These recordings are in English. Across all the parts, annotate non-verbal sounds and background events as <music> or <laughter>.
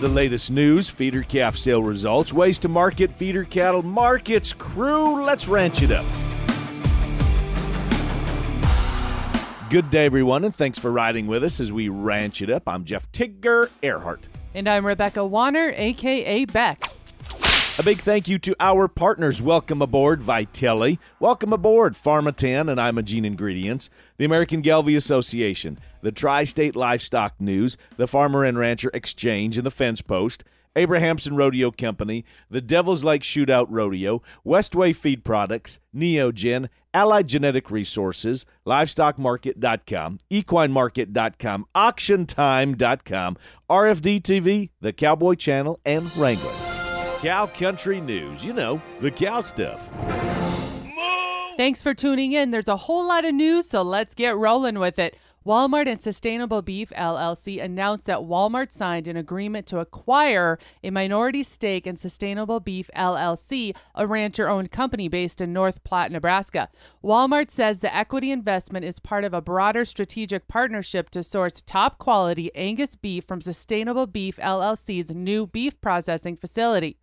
The latest news, feeder calf sale results, ways to market feeder cattle markets. Crew, let's ranch it up. Good day, everyone, and thanks for riding with us as we ranch it up. I'm Jeff Tigger Earhart. And I'm Rebecca Warner, aka Beck. A big thank you to our partners. Welcome aboard Vytelle. Welcome aboard Pharmatan and Imogene Ingredients, the American Gelbvieh Association, the Tri State Livestock News, the Farmer and Rancher Exchange, and the Fence Post. Abrahamson Rodeo Company, the Devil's Lake Shootout Rodeo, Westway Feed Products, Neogen, Allied Genetic Resources, LivestockMarket.com, EquineMarket.com, AuctionTime.com, RFD TV, The Cowboy Channel, and Wrangler. Cow Country News. You know, the cow stuff. Thanks for tuning in. There's a whole lot of news, so let's get rolling with it. Walmart and Sustainable Beef LLC announced that Walmart signed an agreement to acquire a minority stake in Sustainable Beef LLC, a rancher owned company based in North Platte, Nebraska. Walmart says the equity investment is part of a broader strategic partnership to source top quality Angus beef from Sustainable Beef LLC's new beef processing facility.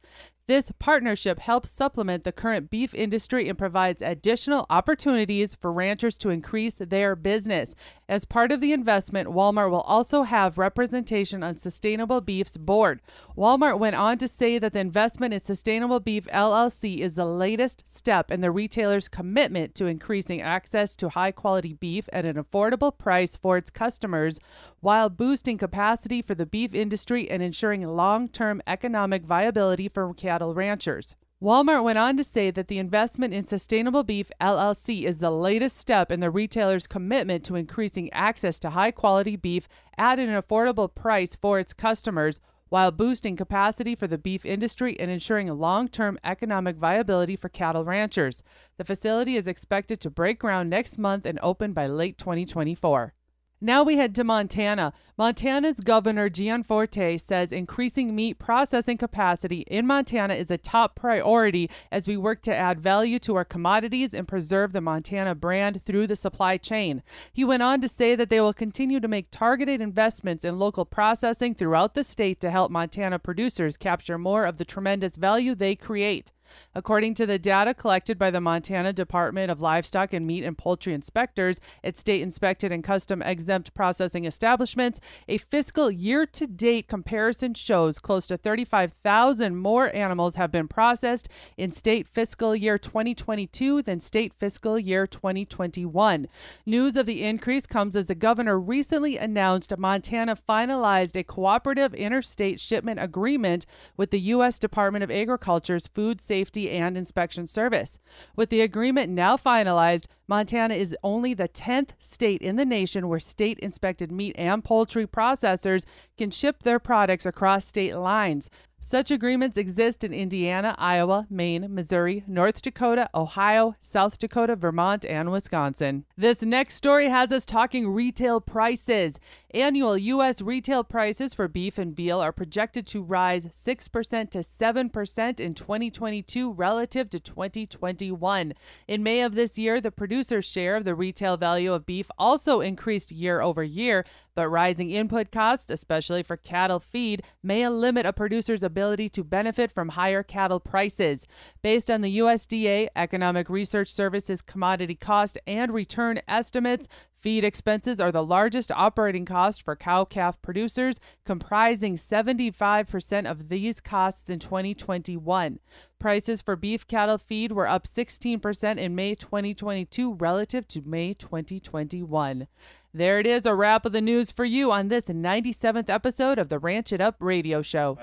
This partnership helps supplement the current beef industry and provides additional opportunities for ranchers to increase their business. As part of the investment, Walmart will also have representation on Sustainable Beef's board. Walmart went on to say that the investment in Sustainable Beef LLC is the latest step in the retailer's commitment to increasing access to high quality beef at an affordable price for its customers while boosting capacity for the beef industry and ensuring long term economic viability for cattle ranchers. Walmart went on to say that the investment in Sustainable Beef LLC is the latest step in the retailer's commitment to increasing access to high quality beef at an affordable price for its customers while boosting capacity for the beef industry and ensuring long term economic viability for cattle ranchers. The facility is expected to break ground next month and open by late 2024. Now we head to Montana. Montana's Governor Gianforte says increasing meat processing capacity in Montana is a top priority as we work to add value to our commodities and preserve the Montana brand through the supply chain. He went on to say that they will continue to make targeted investments in local processing throughout the state to help Montana producers capture more of the tremendous value they create. According to the data collected by the Montana Department of Livestock and Meat and Poultry inspectors at state inspected and custom exempt processing establishments, a fiscal year to date comparison shows close to 35,000 more animals have been processed in state fiscal year 2022 than state fiscal year 2021. News of the increase comes as the governor recently announced Montana finalized a cooperative interstate shipment agreement with the U.S. Department of Agriculture's Food Safety Safety and Inspection Service. With the agreement now finalized, Montana is only the 10th state in the nation where state inspected meat and poultry processors can ship their products across state lines. Such agreements exist in Indiana, Iowa, Maine, Missouri, North Dakota, Ohio, South Dakota, Vermont, and Wisconsin. This next story has us talking retail prices. Annual U.S. retail prices for beef and veal are projected to rise 6% to 7% in 2022 relative to 2021. In May of this year, the producer's share of the retail value of beef also increased year over year, but rising input costs, especially for cattle feed, may limit a producer's ability to benefit from higher cattle prices. Based on the USDA Economic Research Services commodity cost and return estimates, Feed expenses are the largest operating cost for cow calf producers, comprising 75% of these costs in 2021. Prices for beef cattle feed were up 16% in May 2022 relative to May 2021. There it is, a wrap of the news for you on this 97th episode of the Ranch It Up radio show.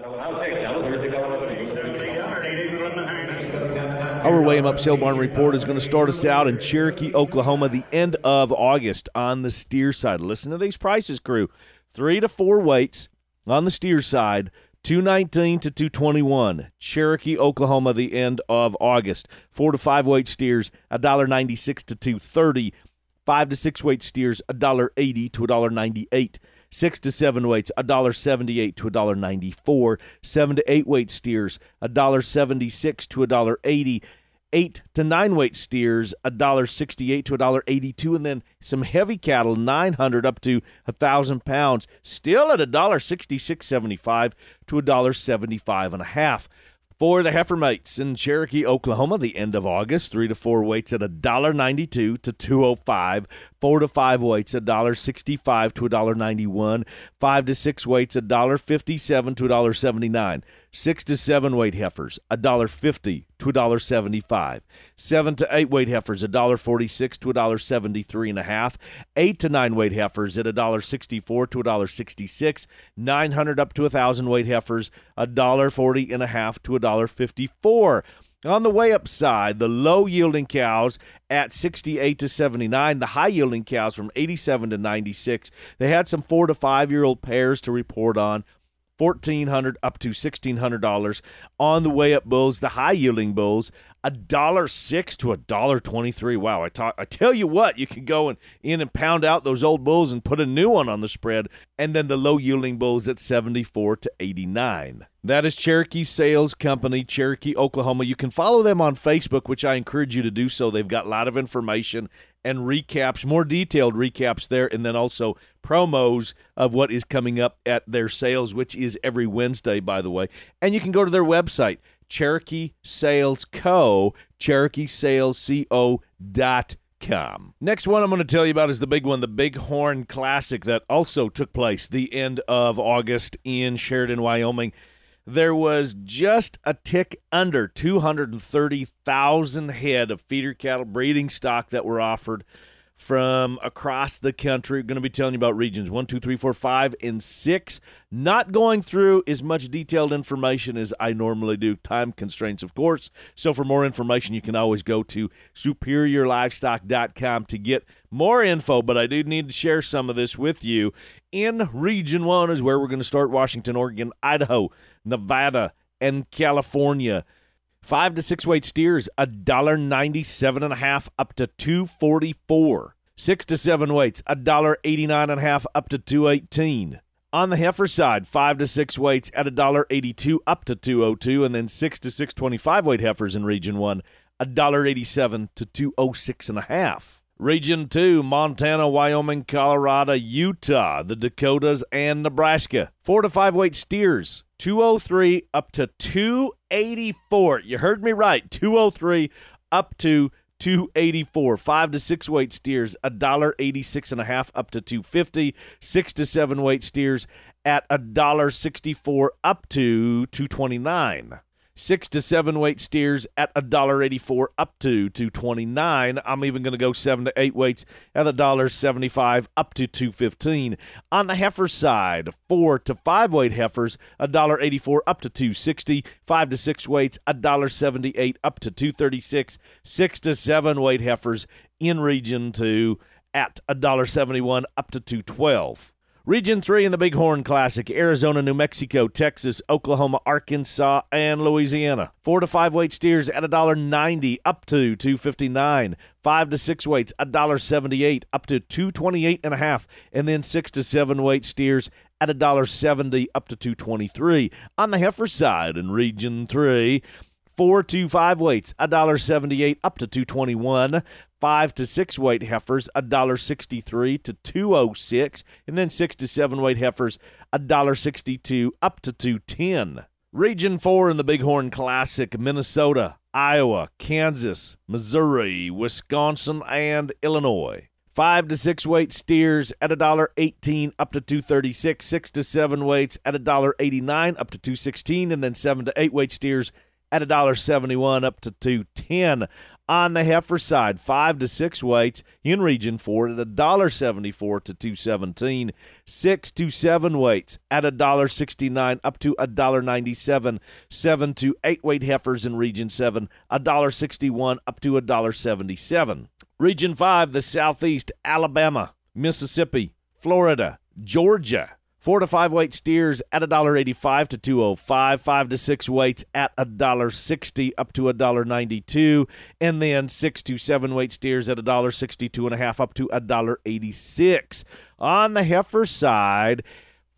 Our William Up Sale Barn Report is going to start us out in Cherokee, Oklahoma, the end of August on the steer side. Listen to these prices, crew. Three to four weights on the steer side, 219 to 221. Cherokee, Oklahoma, the end of August. Four to five weight steers, $1.96 to 230. Five to six weight steers, $1.80 to $1.98. Six to seven weights, $1.78 to $1.94. Seven to eight weight steers, $1.76 to $1.80. eight to nine weight steers $1.68 to $1.82 and then some heavy cattle 900 up to a thousand pounds still at $1.6675 to $1.75 and a half for the heifer mates in Cherokee, Oklahoma, the end of August, three to four weights at $1.92 to 205 Four to five weights, $1.65 to $1.91. Five to six weights, $1.57 to $1.79. Six to seven weight heifers, $1.50 to $1.75. Seven to eight weight heifers, $1.46 to $1.73 and a half. Eight to nine weight heifers at $1.64 to $1.66. 900 up to a 1,000 weight heifers, $1.40 and a half to $1.54. On the way up side, the low yielding cows at 68 to 79, the high yielding cows from 87 to 96. They had some four to five year old pairs to report on. $1,400 up to $1,600 on the way up bulls, the high yielding bulls, a dollar six to a dollar twenty three. Wow, I talk, I tell you what, you can go and in and pound out those old bulls and put a new one on the spread, and then the low yielding bulls at seventy four to eighty nine. That is Cherokee Sales Company, Cherokee, Oklahoma. You can follow them on Facebook, which I encourage you to do so. They've got a lot of information and recaps, more detailed recaps there, and then also promos of what is coming up at their sales, which is every Wednesday, by the way. And you can go to their website, Cherokee Sales Co., CherokeeSalesCo.com. Next one I'm going to tell you about is the big one, the Bighorn Classic, that also took place the end of August in Sheridan, Wyoming there was just a tick under 230,000 head of feeder cattle breeding stock that were offered from across the country. We're going to be telling you about regions one, two, three, four, five, and six. Not going through as much detailed information as I normally do. Time constraints, of course. So, for more information, you can always go to superiorlivestock.com to get more info. But I do need to share some of this with you. In Region 1 is where we're going to start Washington, Oregon, Idaho, Nevada, and California. Five to six weight steers, a dollar ninety-seven and a half up to two forty-four. Six to seven weights, a dollar eighty-nine and a half up to two eighteen. On the heifer side, five to six weights at a dollar eighty-two up to two oh two, and then six to six twenty-five weight heifers in Region One, a dollar eighty-seven to two oh six and a half. Region 2, Montana, Wyoming, Colorado, Utah, the Dakotas, and Nebraska. Four to five weight steers, 203 up to 284. You heard me right. 203 up to 284. Five to six weight steers, a dollar eighty-six and a half up to 250. Six to seven weight steers at a dollar sixty-four up to 229 six to seven weight steers at a dollar eighty four up to two twenty nine. I'm even going to go seven to eight weights at a dollar seventy five up to two fifteen. On the heifer side, four to five weight heifers a dollar eighty four up to two sixty. Five to six weights a dollar seventy eight up to two thirty six. Six to seven weight heifers in region two at a dollar seventy one up to two twelve. Region 3 in the Bighorn Classic Arizona, New Mexico, Texas, Oklahoma, Arkansas, and Louisiana. 4 to 5 weight steers at $1.90 up to 259 5 to 6 weights $1.78 up to 228 and a half. And then 6 to 7 weight steers at $1.70 up to 223 on the heifer side in region 3 Four to five weights, $1.78 up to 221 Five to six weight heifers, $1.63 to 206 And then six to seven weight heifers, $1.62 up to 210 Region 4 in the Bighorn Classic, Minnesota, Iowa, Kansas, Missouri, Wisconsin, and Illinois. Five to six weight steers at a dollar eighteen up to two thirty six. Six to seven weights at a dollar eighty nine up to two sixteen, and then seven to eight weight steers at $1.71 up to 210 on the heifer side, five to six weights. In region four at $1.74 to 217 Six to seven weights at $1.69 up to $1.97 Seven to eight weight heifers in region seven, $1.61 up to $1.77 Region five, the southeast, Alabama, Mississippi, Florida, Georgia, Four to five weight steers at $1.85 to 205 Five to six weights at $1.60 up to $1.92. And then six to seven weight steers at $1.62 and a half up to $1.86. On the heifer side,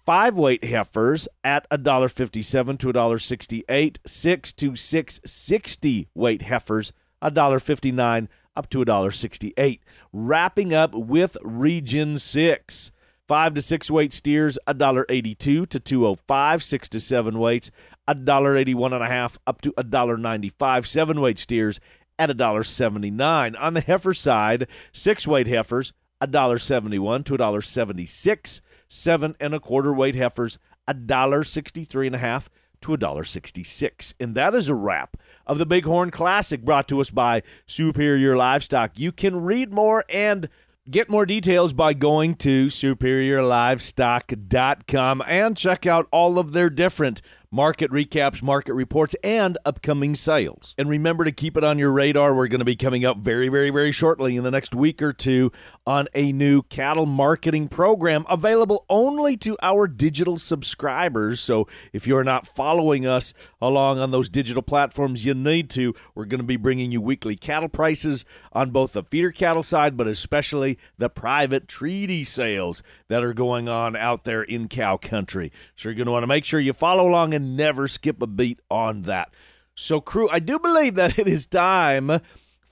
five weight heifers at $1.57 to $1.68. Six to six sixty weight heifers $1.59 up to $1.68. Wrapping up with Region 6. Five to six weight steers, $1.82 to 205. Six to seven weights, $1.81 and a half up to $1.95. Seven weight steers at $1.79. On the heifer side, six weight heifers, $1.71 to $1.76. Seven and a quarter weight heifers, $1.63 and a half to $1.66. And that is a wrap of the Bighorn Classic brought to us by Superior Livestock. You can read more and Get more details by going to superiorlivestock.com and check out all of their different market recaps, market reports, and upcoming sales. And remember to keep it on your radar. We're going to be coming up very, very, very shortly in the next week or two on a new cattle marketing program available only to our digital subscribers. So if you're not following us along on those digital platforms, you need to. We're going to be bringing you weekly cattle prices on both the feeder cattle side, but especially the private treaty sales that are going on out there in cow country. So you're going to want to make sure you follow along and never skip a beat on that. So, crew, I do believe that it is time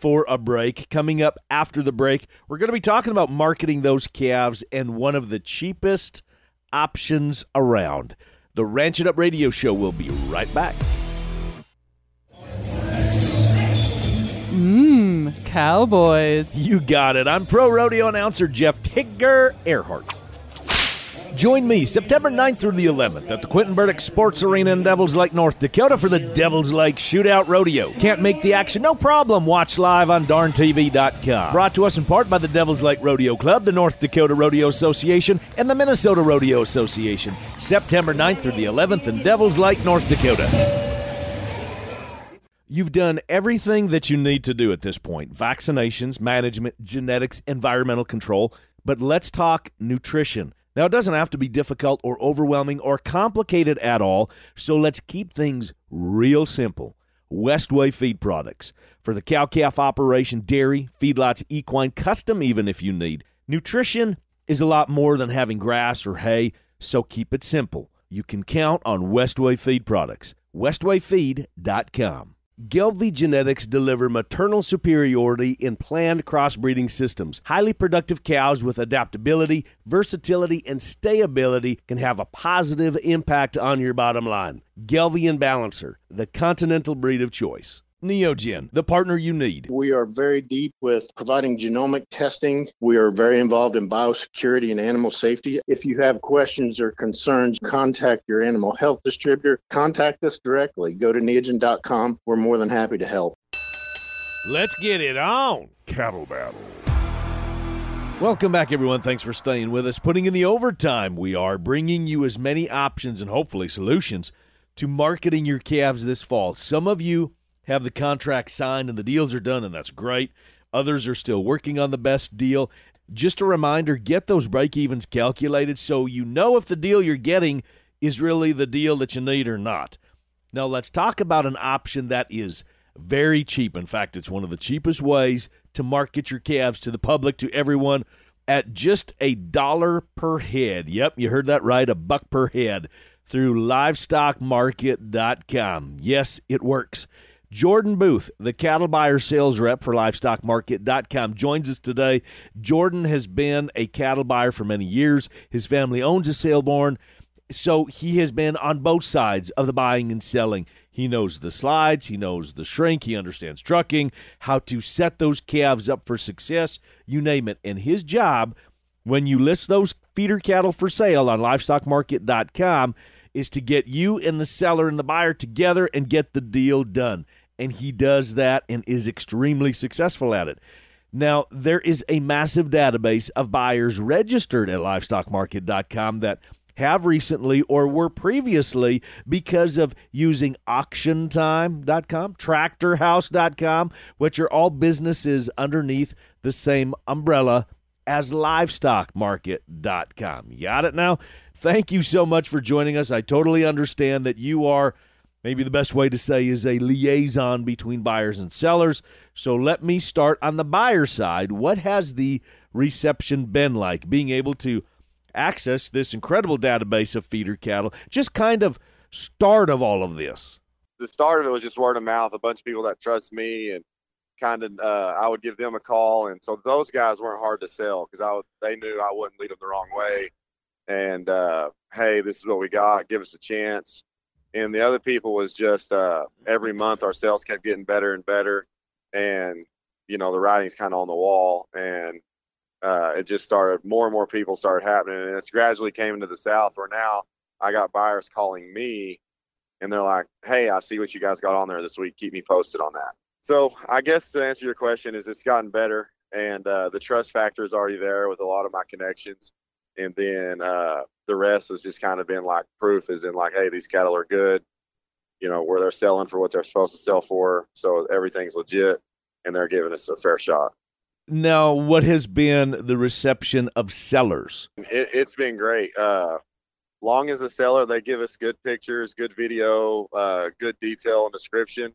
for a break. Coming up after the break, we're going to be talking about marketing those calves and one of the cheapest options around. The Ranch It Up Radio Show will be right back. Mmm, cowboys. You got it. I'm pro rodeo announcer Jeff Tigger Earhart. Join me September 9th through the 11th at the Quentin Burdick Sports Arena in Devils Lake, North Dakota for the Devils Lake Shootout Rodeo. Can't make the action? No problem. Watch live on darntv.com. Brought to us in part by the Devils Lake Rodeo Club, the North Dakota Rodeo Association, and the Minnesota Rodeo Association. September 9th through the 11th in Devils Lake, North Dakota. You've done everything that you need to do at this point vaccinations, management, genetics, environmental control. But let's talk nutrition. Now, it doesn't have to be difficult or overwhelming or complicated at all, so let's keep things real simple. Westway Feed Products. For the cow calf operation, dairy, feedlots, equine, custom even if you need. Nutrition is a lot more than having grass or hay, so keep it simple. You can count on Westway Feed Products. WestwayFeed.com. Gelbvieh Genetics deliver maternal superiority in planned crossbreeding systems. Highly productive cows with adaptability, versatility, and stayability can have a positive impact on your bottom line. Gelbvieh and Balancer, the continental breed of choice. Neogen, the partner you need. We are very deep with providing genomic testing. We are very involved in biosecurity and animal safety. If you have questions or concerns, contact your animal health distributor. Contact us directly. Go to neogen.com. We're more than happy to help. Let's get it on. Cattle Battle. Welcome back, everyone. Thanks for staying with us. Putting in the overtime, we are bringing you as many options and hopefully solutions to marketing your calves this fall. Some of you have the contract signed and the deals are done, and that's great. Others are still working on the best deal. Just a reminder get those break evens calculated so you know if the deal you're getting is really the deal that you need or not. Now, let's talk about an option that is very cheap. In fact, it's one of the cheapest ways to market your calves to the public, to everyone, at just a dollar per head. Yep, you heard that right, a buck per head through livestockmarket.com. Yes, it works. Jordan Booth, the cattle buyer sales rep for livestockmarket.com, joins us today. Jordan has been a cattle buyer for many years. His family owns a sale barn, so he has been on both sides of the buying and selling. He knows the slides, he knows the shrink, he understands trucking, how to set those calves up for success, you name it. And his job when you list those feeder cattle for sale on livestockmarket.com is to get you and the seller and the buyer together and get the deal done and he does that and is extremely successful at it. Now, there is a massive database of buyers registered at livestockmarket.com that have recently or were previously because of using auctiontime.com, tractorhouse.com, which are all businesses underneath the same umbrella as livestockmarket.com. You got it now? Thank you so much for joining us. I totally understand that you are maybe the best way to say is a liaison between buyers and sellers. So let me start on the buyer side. What has the reception been like? Being able to access this incredible database of feeder cattle, just kind of start of all of this. The start of it was just word of mouth. A bunch of people that trust me and kind of uh, I would give them a call, and so those guys weren't hard to sell because I they knew I wouldn't lead them the wrong way. And uh, hey, this is what we got. Give us a chance. And the other people was just uh, every month our sales kept getting better and better, and you know the writing's kind of on the wall, and uh, it just started more and more people started happening, and it's gradually came into the South where now I got buyers calling me, and they're like, "Hey, I see what you guys got on there this week. Keep me posted on that." So I guess to answer your question is it's gotten better and uh, the trust factor is already there with a lot of my connections. And then uh, the rest has just kind of been like proof is in like, hey, these cattle are good, you know, where they're selling for what they're supposed to sell for. So everything's legit and they're giving us a fair shot. Now, what has been the reception of sellers? It, has been great. Uh, long as a seller, they give us good pictures, good video, uh, good detail and description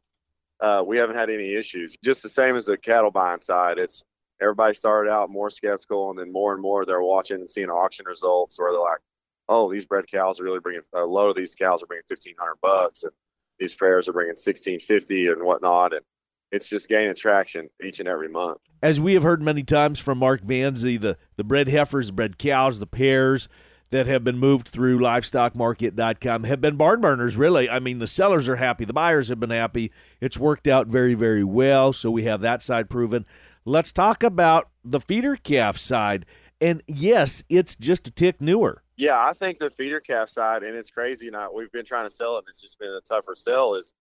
uh, we haven't had any issues. Just the same as the cattle buying side. It's everybody started out more skeptical, and then more and more they're watching and seeing auction results where they're like, "Oh, these bred cows are really bringing a load of these cows are bringing fifteen hundred bucks, and these pairs are bringing sixteen fifty and whatnot." And it's just gaining traction each and every month. As we have heard many times from Mark Van Zee, the the bred heifers, bred cows, the pairs that have been moved through livestockmarket.com have been barn burners, really. I mean, the sellers are happy, the buyers have been happy. It's worked out very, very well. So we have that side proven. Let's talk about the feeder calf side. And yes, it's just a tick newer. Yeah, I think the feeder calf side, and it's crazy. Now we've been trying to sell it, and it's just been a tougher sell. Is,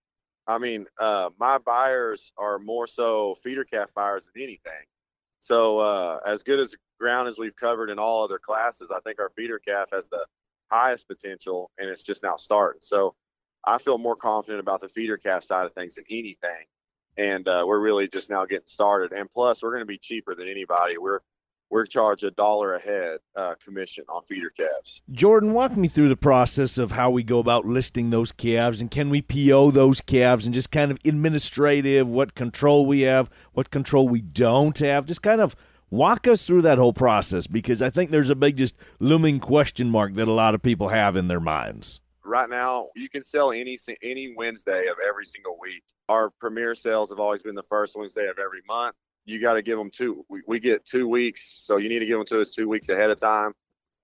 I mean, uh, my buyers are more so feeder calf buyers than anything. So uh, as good as ground as we've covered in all other classes, I think our feeder calf has the highest potential, and it's just now starting. So I feel more confident about the feeder calf side of things than anything. And uh, we're really just now getting started. And plus, we're going to be cheaper than anybody. We're we're charged a dollar a head uh, commission on feeder calves. Jordan, walk me through the process of how we go about listing those calves, and can we PO those calves, and just kind of administrative, what control we have, what control we don't have, just kind of walk us through that whole process because I think there's a big, just looming question mark that a lot of people have in their minds. Right now, you can sell any any Wednesday of every single week. Our premier sales have always been the first Wednesday of every month you got to give them two. We, we get two weeks, so you need to give them to us two weeks ahead of time,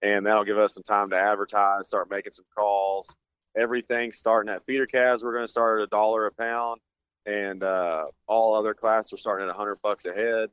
and that'll give us some time to advertise, start making some calls. Everything starting at feeder calves, we're going to start at a dollar a pound, and uh, all other classes are starting at a hundred bucks a head.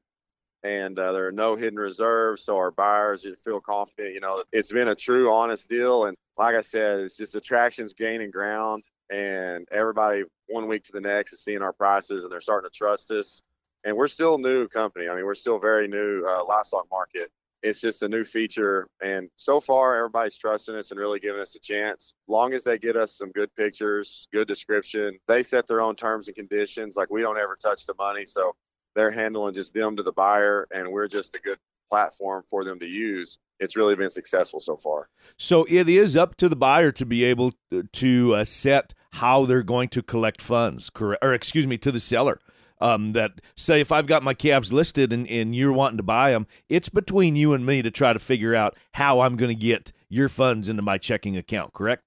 And uh, there are no hidden reserves, so our buyers feel confident. You know, it's been a true, honest deal, and like I said, it's just attractions gaining ground, and everybody one week to the next is seeing our prices, and they're starting to trust us and we're still a new company. I mean, we're still very new uh, livestock market. It's just a new feature, and so far everybody's trusting us and really giving us a chance. Long as they get us some good pictures, good description, they set their own terms and conditions. Like we don't ever touch the money, so they're handling just them to the buyer, and we're just a good platform for them to use. It's really been successful so far. So it is up to the buyer to be able to uh, set how they're going to collect funds, correct? Or excuse me, to the seller um, that say if I've got my calves listed and, and you're wanting to buy them, it's between you and me to try to figure out how I'm going to get your funds into my checking account, correct?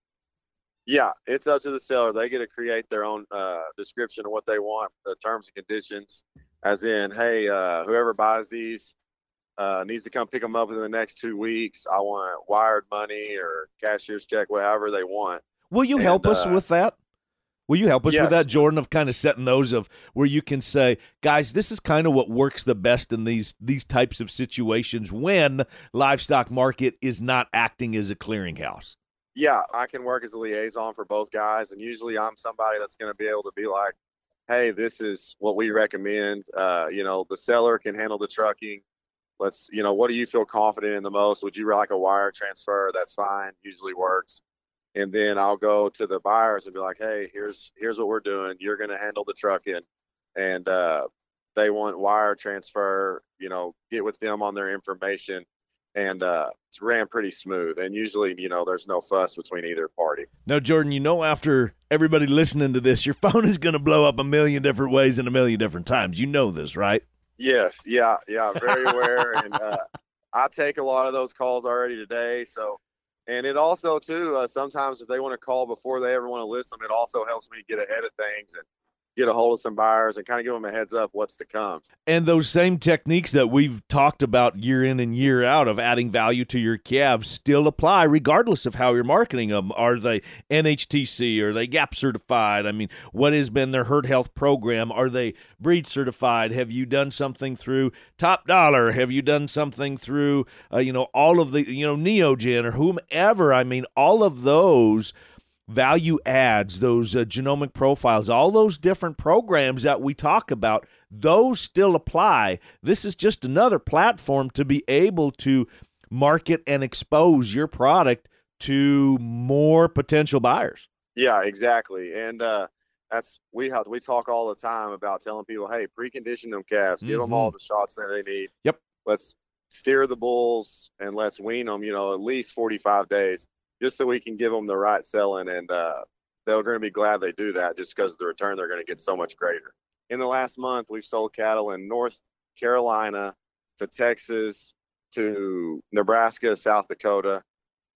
Yeah, it's up to the seller. They get to create their own uh, description of what they want, the terms and conditions, as in, hey, uh, whoever buys these uh, needs to come pick them up in the next two weeks. I want wired money or cashier's check, whatever they want. Will you and, help us uh, with that? Will you help us yes. with that, Jordan, of kind of setting those of where you can say, guys, this is kind of what works the best in these these types of situations when livestock market is not acting as a clearinghouse? Yeah, I can work as a liaison for both guys, and usually I'm somebody that's going to be able to be like, hey, this is what we recommend. Uh, you know, the seller can handle the trucking. Let's, you know, what do you feel confident in the most? Would you like a wire transfer? That's fine. Usually works and then I'll go to the buyers and be like, "Hey, here's here's what we're doing. You're going to handle the trucking, and uh, they want wire transfer. You know, get with them on their information, and uh, it's ran pretty smooth. And usually, you know, there's no fuss between either party. Now, Jordan, you know, after everybody listening to this, your <laughs> phone is going to blow up a million different ways and a million different times. You know this, right? Yes, yeah, yeah, very aware, and <laughs> uh, I take a lot of those calls already today, so and it also too uh, sometimes if they want to call before they ever want to list them, it also helps me get ahead of things and get a hold of some buyers and kind of give them a heads up what's to come. And those same techniques that we've talked about year in and year out of adding value to your calves still apply regardless of how you're marketing them. Are they NHTC? Are they GAP certified? I mean, what has been their herd health program? Are they breed certified? Have you done something through Top Dollar? Have you done something through, uh, you know, all of the, you know, Neogen or whomever? I mean, all of those – value adds, those uh, genomic profiles, all those different programs that we talk about, those still apply. This is just another platform to be able to market and expose your product to more potential buyers. Yeah, exactly. And uh, that's we have we talk all the time about telling people, hey, precondition them calves, mm-hmm. give them all the shots that they need. Yep. Let's steer the bulls and let's wean them. You know, at least forty five days just so we can give them the right selling and uh, they're going to be glad they do that just because the return they're going to get so much greater. In the last month, we've sold cattle in North Carolina to Texas to Nebraska, South Dakota.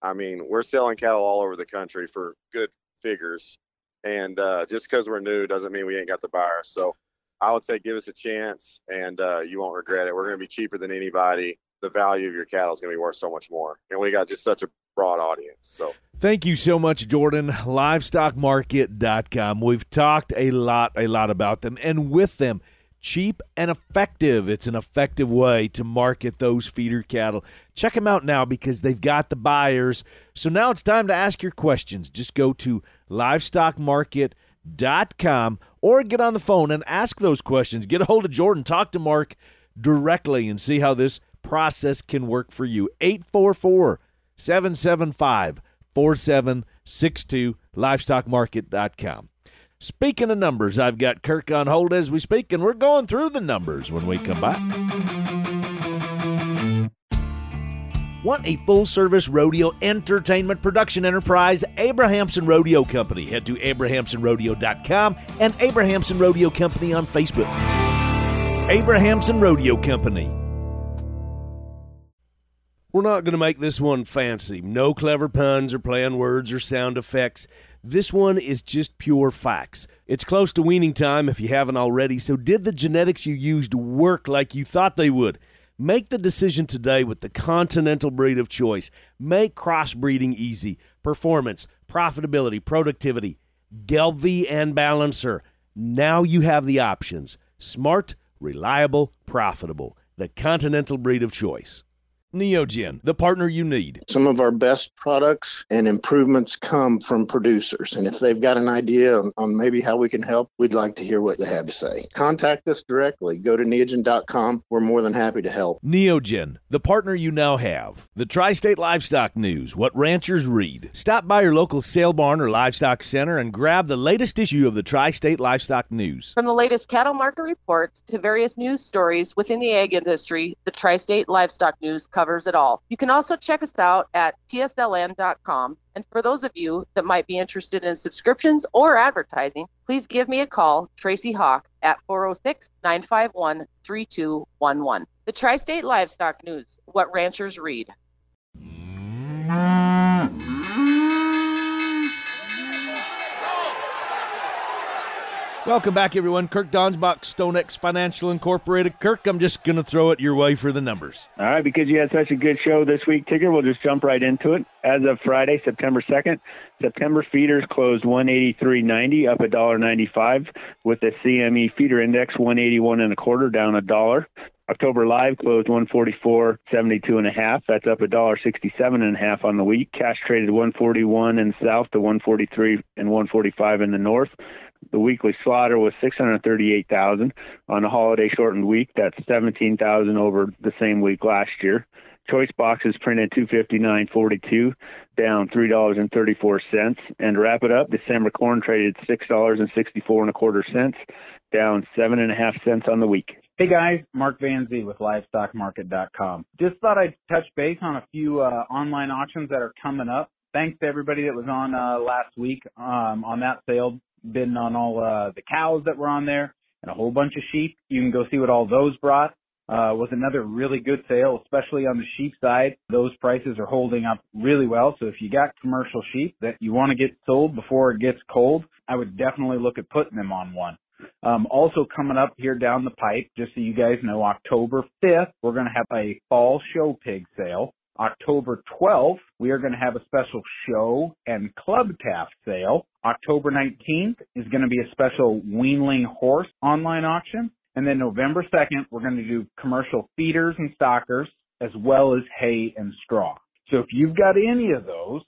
I mean, we're selling cattle all over the country for good figures. And uh, just because we're new doesn't mean we ain't got the buyers. So I would say give us a chance and uh, you won't regret it. We're going to be cheaper than anybody. The value of your cattle is going to be worth so much more. And we got just such a broad audience. So thank you so much, Jordan. Livestockmarket.com. We've talked a lot, a lot about them, and with them, cheap and effective. It's an effective way to market those feeder cattle. Check them out now because they've got the buyers. So now it's time to ask your questions. Just go to livestockmarket.com or get on the phone and ask those questions. Get a hold of Jordan, talk to Mark directly, and see how this process can work for you. 844 775 4762, livestockmarket.com. Speaking of numbers, I've got Kirk on hold as we speak, and we're going through the numbers when we come back. Want a full service rodeo entertainment production enterprise? Abrahamson Rodeo Company. Head to abrahamsonrodeo.com and Abrahamson Rodeo Company on Facebook. Abrahamson Rodeo Company we're not going to make this one fancy. No clever puns or playing words or sound effects. This one is just pure facts. It's close to weaning time if you haven't already, so did the genetics you used work like you thought they would? Make the decision today with the Continental breed of choice. Make crossbreeding easy. Performance, profitability, productivity, Gelbvieh and Balancer. Now you have the options. Smart, reliable, profitable. The Continental breed of choice. Neogen, the partner you need. Some of our best products and improvements come from producers. And if they've got an idea on, on, maybe how we can help, we'd like to hear what they have to say. Contact us directly. Go to neogen.com. We're more than happy to help. Neogen, the partner you now have. The Tri State Livestock News, what ranchers read. Stop by your local sale barn or livestock center and grab the latest issue of the Tri State Livestock News. From the latest cattle market reports to various news stories within the ag industry, the Tri State Livestock News covers it all. You can also check us out at tsln.com. And for those of you that might be interested in subscriptions or advertising, please give me a call, Tracy Hawk, at 406 951 3211. The Tri State Livestock News, what ranchers read. Welcome back, everyone. Kirk Donsbach, StoneX Financial Incorporated. Kirk, I'm just going to throw it your way for the numbers. All right, because you had such a good show this week, Tigger, we'll just jump right into it. As of Friday, September 2nd, September feeders closed 183.90, up a dollar 95, with the CME feeder index 181 and a quarter, down a dollar. October live closed 144.72 and a half. That's up a dollar 67 and a half on the week. Cash traded 141 in south to 143 and 145 in the north. The weekly slaughter was 638,000 on a holiday shortened week. That's 17,000 over the same week last year. Choice boxes printed 259.42, down three dollars and 34 cents. And to wrap it up, December corn traded six dollars and 64 and a quarter cents, down seven and a half cents on the week. Hey guys, Mark Van Zee with LivestockMarket.com. Just thought I'd touch base on a few uh, online auctions that are coming up. Thanks to everybody that was on uh, last week um, on that sale bidding on all uh, the cows that were on there and a whole bunch of sheep. You can go see what all those brought. Uh, was another really good sale, especially on the sheep side. Those prices are holding up really well. So if you got commercial sheep that you want to get sold before it gets cold, I would definitely look at putting them on one. Um, also coming up here down the pipe, just so you guys know, October 5th, we're going to have a fall show pig sale. October 12th, we are going to have a special show and club calf sale. October 19th is going to be a special weanling horse online auction. And then November 2nd, we're going to do commercial feeders and stockers as well as hay and straw. So if you've got any of those,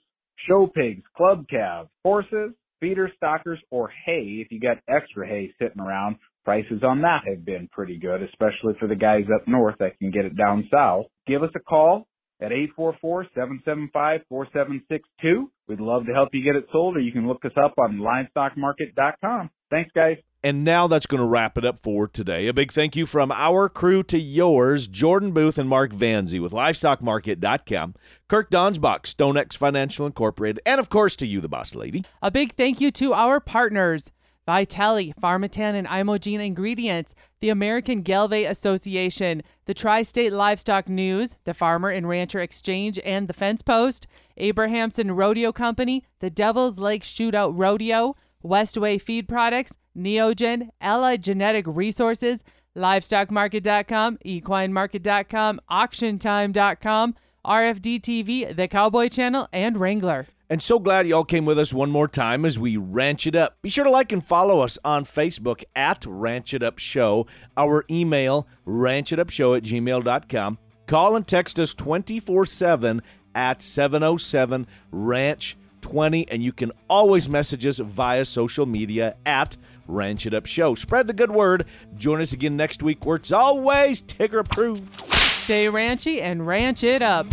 show pigs, club calves, horses, feeders, stockers, or hay, if you got extra hay sitting around, prices on that have been pretty good, especially for the guys up north that can get it down south. Give us a call at 844-775-4762. We'd love to help you get it sold, or you can look us up on livestockmarket.com. Thanks, guys. And now that's going to wrap it up for today. A big thank you from our crew to yours, Jordan Booth and Mark Van Zee with LivestockMarket.com, Kirk Donsbach, StoneX Financial Incorporated, and of course to you, the boss lady. A big thank you to our partners. Vytelle, Pharmatan and Imogene Ingredients, the American Gelbvieh Association, the Tri State Livestock News, the Farmer and Rancher Exchange and the Fence Post, Abrahamson Rodeo Company, the Devil's Lake Shootout Rodeo, Westway Feed Products, Neogen, Allied Genetic Resources, LivestockMarket.com, EquineMarket.com, AuctionTime.com, RFD TV, The Cowboy Channel, and Wrangler. And so glad y'all came with us one more time as we ranch it up. Be sure to like and follow us on Facebook at Ranch It Up Show. Our email, ranchitupshow at gmail.com. Call and text us 24 7 at 707 Ranch 20. And you can always message us via social media at Ranch It Up Show. Spread the good word. Join us again next week where it's always Tigger approved. Stay ranchy and ranch it up.